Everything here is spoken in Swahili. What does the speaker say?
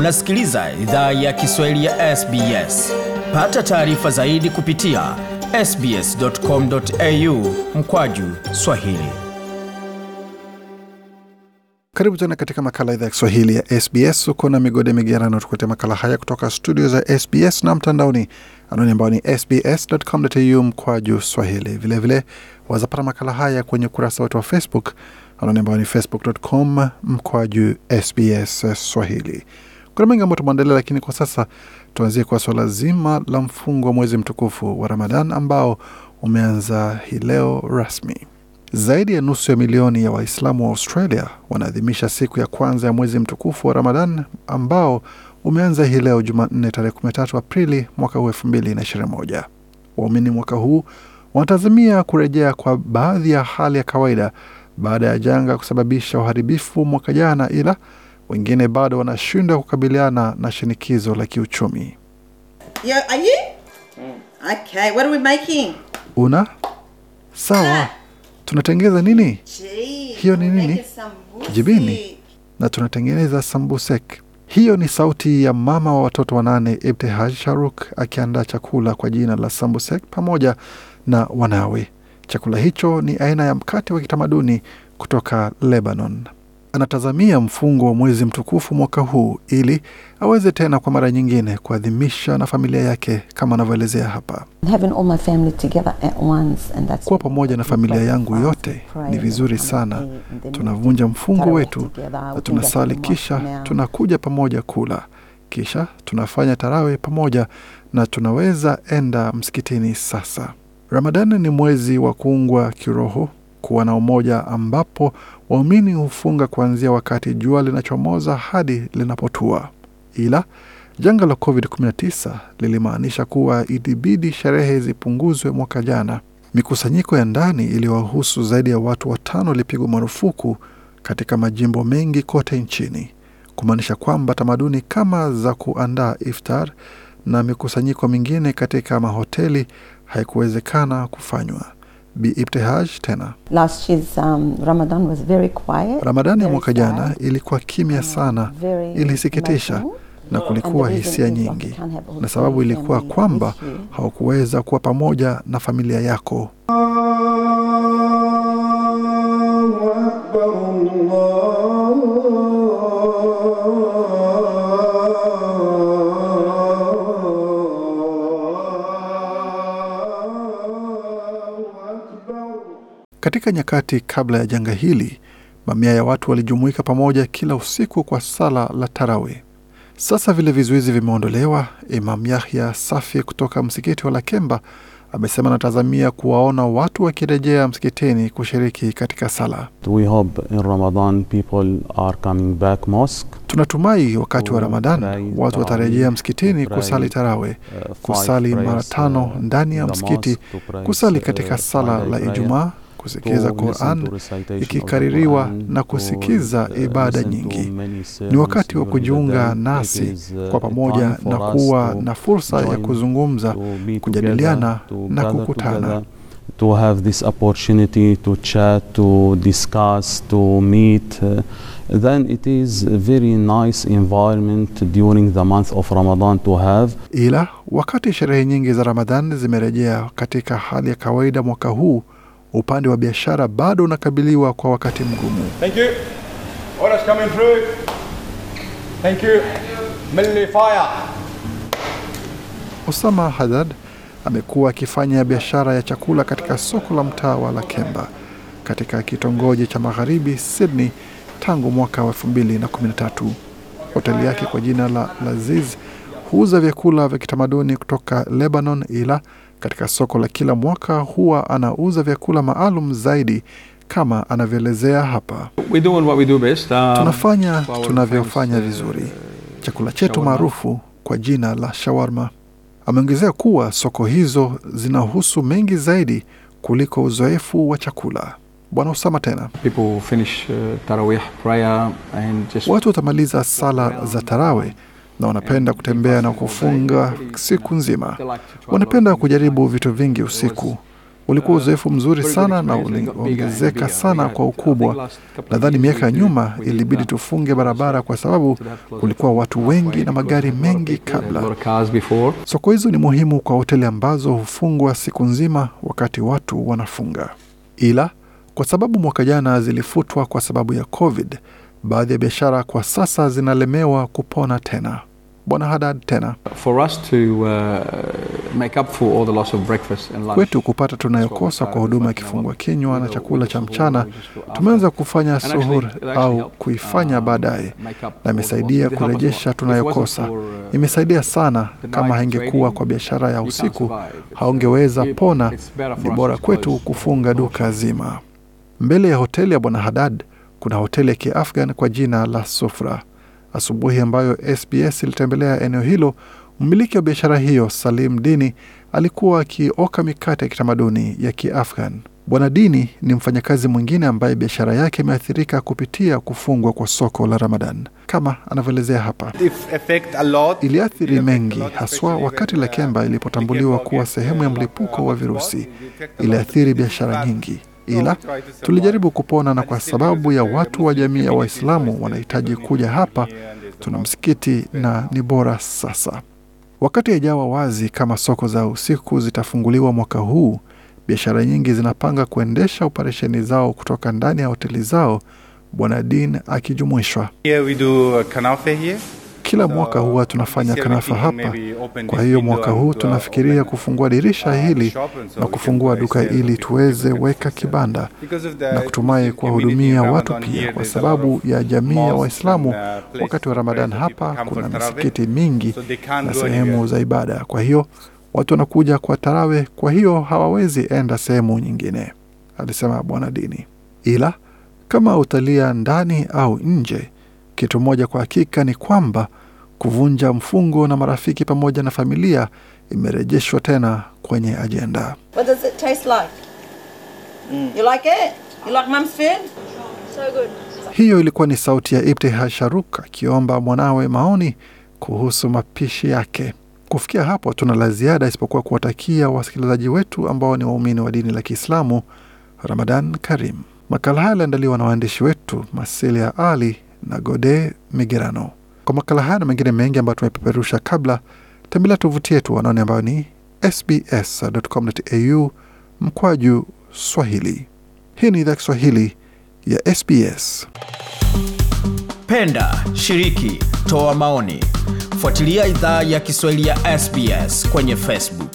Unasikiliza idhaa ya Kiswahili ya SBS. Pata taarifa zaidi kupitia sbs.com.au mkwaju swahili. Karibu tena katika makala idhaa ya Kiswahili ya SBS. Uko na migode migerano, tukuletea makala haya kutoka studio za SBS na mtandaoni, anwani ambao ni sbs.com.au mkwaju swahili. Vilevile wazapata makala haya kwenye ukurasa wetu wa Facebook, anwani ambao ni facebook.com mkwaju SBS swahili. Kuna mengi ambayo tumeandalia, lakini kwa sasa tuanzie kwa swala zima la mfungo wa mwezi mtukufu wa Ramadan ambao umeanza hii leo rasmi. Zaidi ya nusu ya milioni ya Waislamu wa Australia wanaadhimisha siku ya kwanza ya mwezi mtukufu wa Ramadan ambao umeanza hii leo Jumanne tarehe 13 Aprili mwaka huu 2021. Waumini mwaka huu wanatazamia kurejea kwa baadhi ya hali ya kawaida baada ya janga kusababisha uharibifu mwaka jana, ila wengine bado wanashindwa kukabiliana na shinikizo la kiuchumi. Yeah, are you? Okay, what are we making? Una sawa, tunatengeza nini? Gee, Hiyo ni nini? Jibini. na tunatengeneza sambusek. Hiyo ni sauti ya mama wa watoto wanane Ibtihaj Sharuk akiandaa chakula kwa jina la sambusek pamoja na wanawe. Chakula hicho ni aina ya mkate wa kitamaduni kutoka Lebanon. Anatazamia mfungo wa mwezi mtukufu mwaka huu ili aweze tena kwa mara nyingine kuadhimisha na familia yake kama anavyoelezea hapa. Having all my family together at once and that's Kuwa pamoja na familia yangu yote ni vizuri sana. Tunavunja mfungo wetu na tunasali, kisha tunakuja pamoja kula, kisha tunafanya tarawe pamoja na tunaweza enda msikitini. Sasa Ramadani ni mwezi wa kuungwa kiroho, kuwa na umoja, ambapo waumini hufunga kuanzia wakati jua linachomoza hadi linapotua. Ila janga la COVID-19 lilimaanisha kuwa ilibidi sherehe zipunguzwe mwaka jana. Mikusanyiko ya ndani iliyowahusu zaidi ya watu watano ilipigwa marufuku katika majimbo mengi kote nchini, kumaanisha kwamba tamaduni kama za kuandaa iftar na mikusanyiko mingine katika mahoteli haikuwezekana kufanywa. Bi Ibtihaj tena. Last year's um, Ramadan was very quiet. Ramadani ya mwaka jana ilikuwa kimya sana, ilisikitisha na kulikuwa hisia nyingi, na sababu ilikuwa kwamba haukuweza kuwa pamoja na familia yako. Katika nyakati kabla ya janga hili, mamia ya watu walijumuika pamoja kila usiku kwa sala la tarawe. Sasa vile vizuizi vimeondolewa. Imam Yahya Safi kutoka msikiti wa Lakemba amesema anatazamia kuwaona watu wakirejea msikitini kushiriki katika sala. We hope in Ramadan people are coming back mosque. Tunatumai wakati wa Ramadan watu watarejea msikitini kusali tarawe, uh, kusali mara tano uh, ndani ya msikiti, kusali uh, katika sala la Ijumaa, kusikiza Quran ikikaririwa na kusikiza uh, ibada nyingi. Ni wakati wa kujiunga nasi It is, uh, kwa pamoja na kuwa na fursa ya kuzungumza, kujadiliana na kukutana. to have this opportunity to chat, to discuss, to meet. uh, then it is a very nice environment during the month of Ramadan to have. Ila wakati sherehe nyingi za Ramadhan zimerejea katika hali ya kawaida mwaka huu, upande wa biashara bado unakabiliwa kwa wakati mgumu. Thank you. Orders coming through. Thank you. Milli fire. Osama Haddad amekuwa akifanya biashara ya chakula katika soko la mtaa wa Lakemba katika kitongoji cha magharibi Sydney tangu mwaka wa 2013. Hoteli yake kwa jina la Laziz huuza vyakula vya kitamaduni kutoka Lebanon, ila katika soko la kila mwaka huwa anauza vyakula maalum zaidi kama anavyoelezea hapa. We're doing what we do best. Um, Tunafanya tunavyofanya uh, vizuri, chakula chetu maarufu kwa jina la shawarma. Ameongezea kuwa soko hizo zinahusu mengi zaidi kuliko uzoefu wa chakula. Bwana Usama tena, finish uh, prayer and just watu watamaliza sala za tarawe na wanapenda kutembea na kufunga siku nzima. Wanapenda kujaribu vitu vingi usiku. ulikuwa uzoefu mzuri sana na uliongezeka sana kwa ukubwa. Nadhani miaka ya nyuma ilibidi tufunge barabara kwa sababu kulikuwa watu wengi na magari mengi kabla. Soko hizo ni muhimu kwa hoteli ambazo hufungwa siku nzima wakati watu wanafunga, ila kwa sababu mwaka jana zilifutwa kwa sababu ya COVID, baadhi ya biashara kwa sasa zinalemewa kupona tena. Bwana Hadad tena kwetu kupata tunayokosa kwa huduma ya kifungua kinywa na chakula cha mchana, tumeanza kufanya suhur au kuifanya baadaye, na imesaidia kurejesha tunayokosa. Imesaidia sana. Kama haingekuwa kwa biashara ya usiku, haungeweza pona. Ni bora kwetu kufunga duka zima. Mbele ya hoteli ya Bwana Hadad kuna hoteli ya Kiafghan kwa jina la Sufra. Asubuhi ambayo SBS ilitembelea eneo hilo, mmiliki wa biashara hiyo Salim Dini alikuwa akioka mikate ya kitamaduni ya Kiafghan. Bwana Dini ni mfanyakazi mwingine ambaye biashara yake imeathirika kupitia kufungwa kwa soko la Ramadan, kama anavyoelezea hapa. Iliathiri mengi, haswa wakati Lakemba ilipotambuliwa kuwa sehemu ya mlipuko wa virusi. Iliathiri biashara nyingi ila tulijaribu kupona, na kwa sababu ya watu wa jamii ya Waislamu wanahitaji kuja hapa, tuna msikiti na ni bora sasa. Wakati haijawa wazi kama soko za usiku zitafunguliwa mwaka huu, biashara nyingi zinapanga kuendesha operesheni zao kutoka ndani ya hoteli zao, Bwana Din akijumuishwa. Kila mwaka huwa tunafanya kanafa hapa. Kwa hiyo mwaka huu tunafikiria kufungua dirisha hili na kufungua duka ili tuweze weka kibanda na kutumai kuwahudumia watu pia, kwa sababu ya jamii ya Waislamu. Wakati wa Ramadan hapa kuna misikiti mingi na sehemu za ibada, kwa hiyo watu wanakuja kwa tarawe, kwa hiyo hawawezi enda sehemu nyingine, alisema Bwana Dini. Ila kama utalia ndani au nje kitu moja kwa hakika ni kwamba kuvunja mfungo na marafiki pamoja na familia imerejeshwa tena kwenye ajenda. What does it taste like? You like it? You like mum's food? Hiyo ilikuwa ni sauti ya Ibtihaj Sharuk akiomba mwanawe maoni kuhusu mapishi yake. Kufikia hapo, tuna la ziada isipokuwa kuwatakia wasikilizaji wetu ambao ni waumini wa dini la Kiislamu Ramadan Karim. Makala haya yaliandaliwa na waandishi wetu Masilia Ali na Gode Migerano. Kwa makala haya na mengine mengi ambayo tumepeperusha kabla, tembelea tovuti yetu wanaone ambayo ni sbs.com.au mkwaju Swahili. Hii ni idhaa Kiswahili ya SBS. Penda, shiriki, toa maoni, fuatilia idhaa ya Kiswahili ya SBS kwenye Facebook.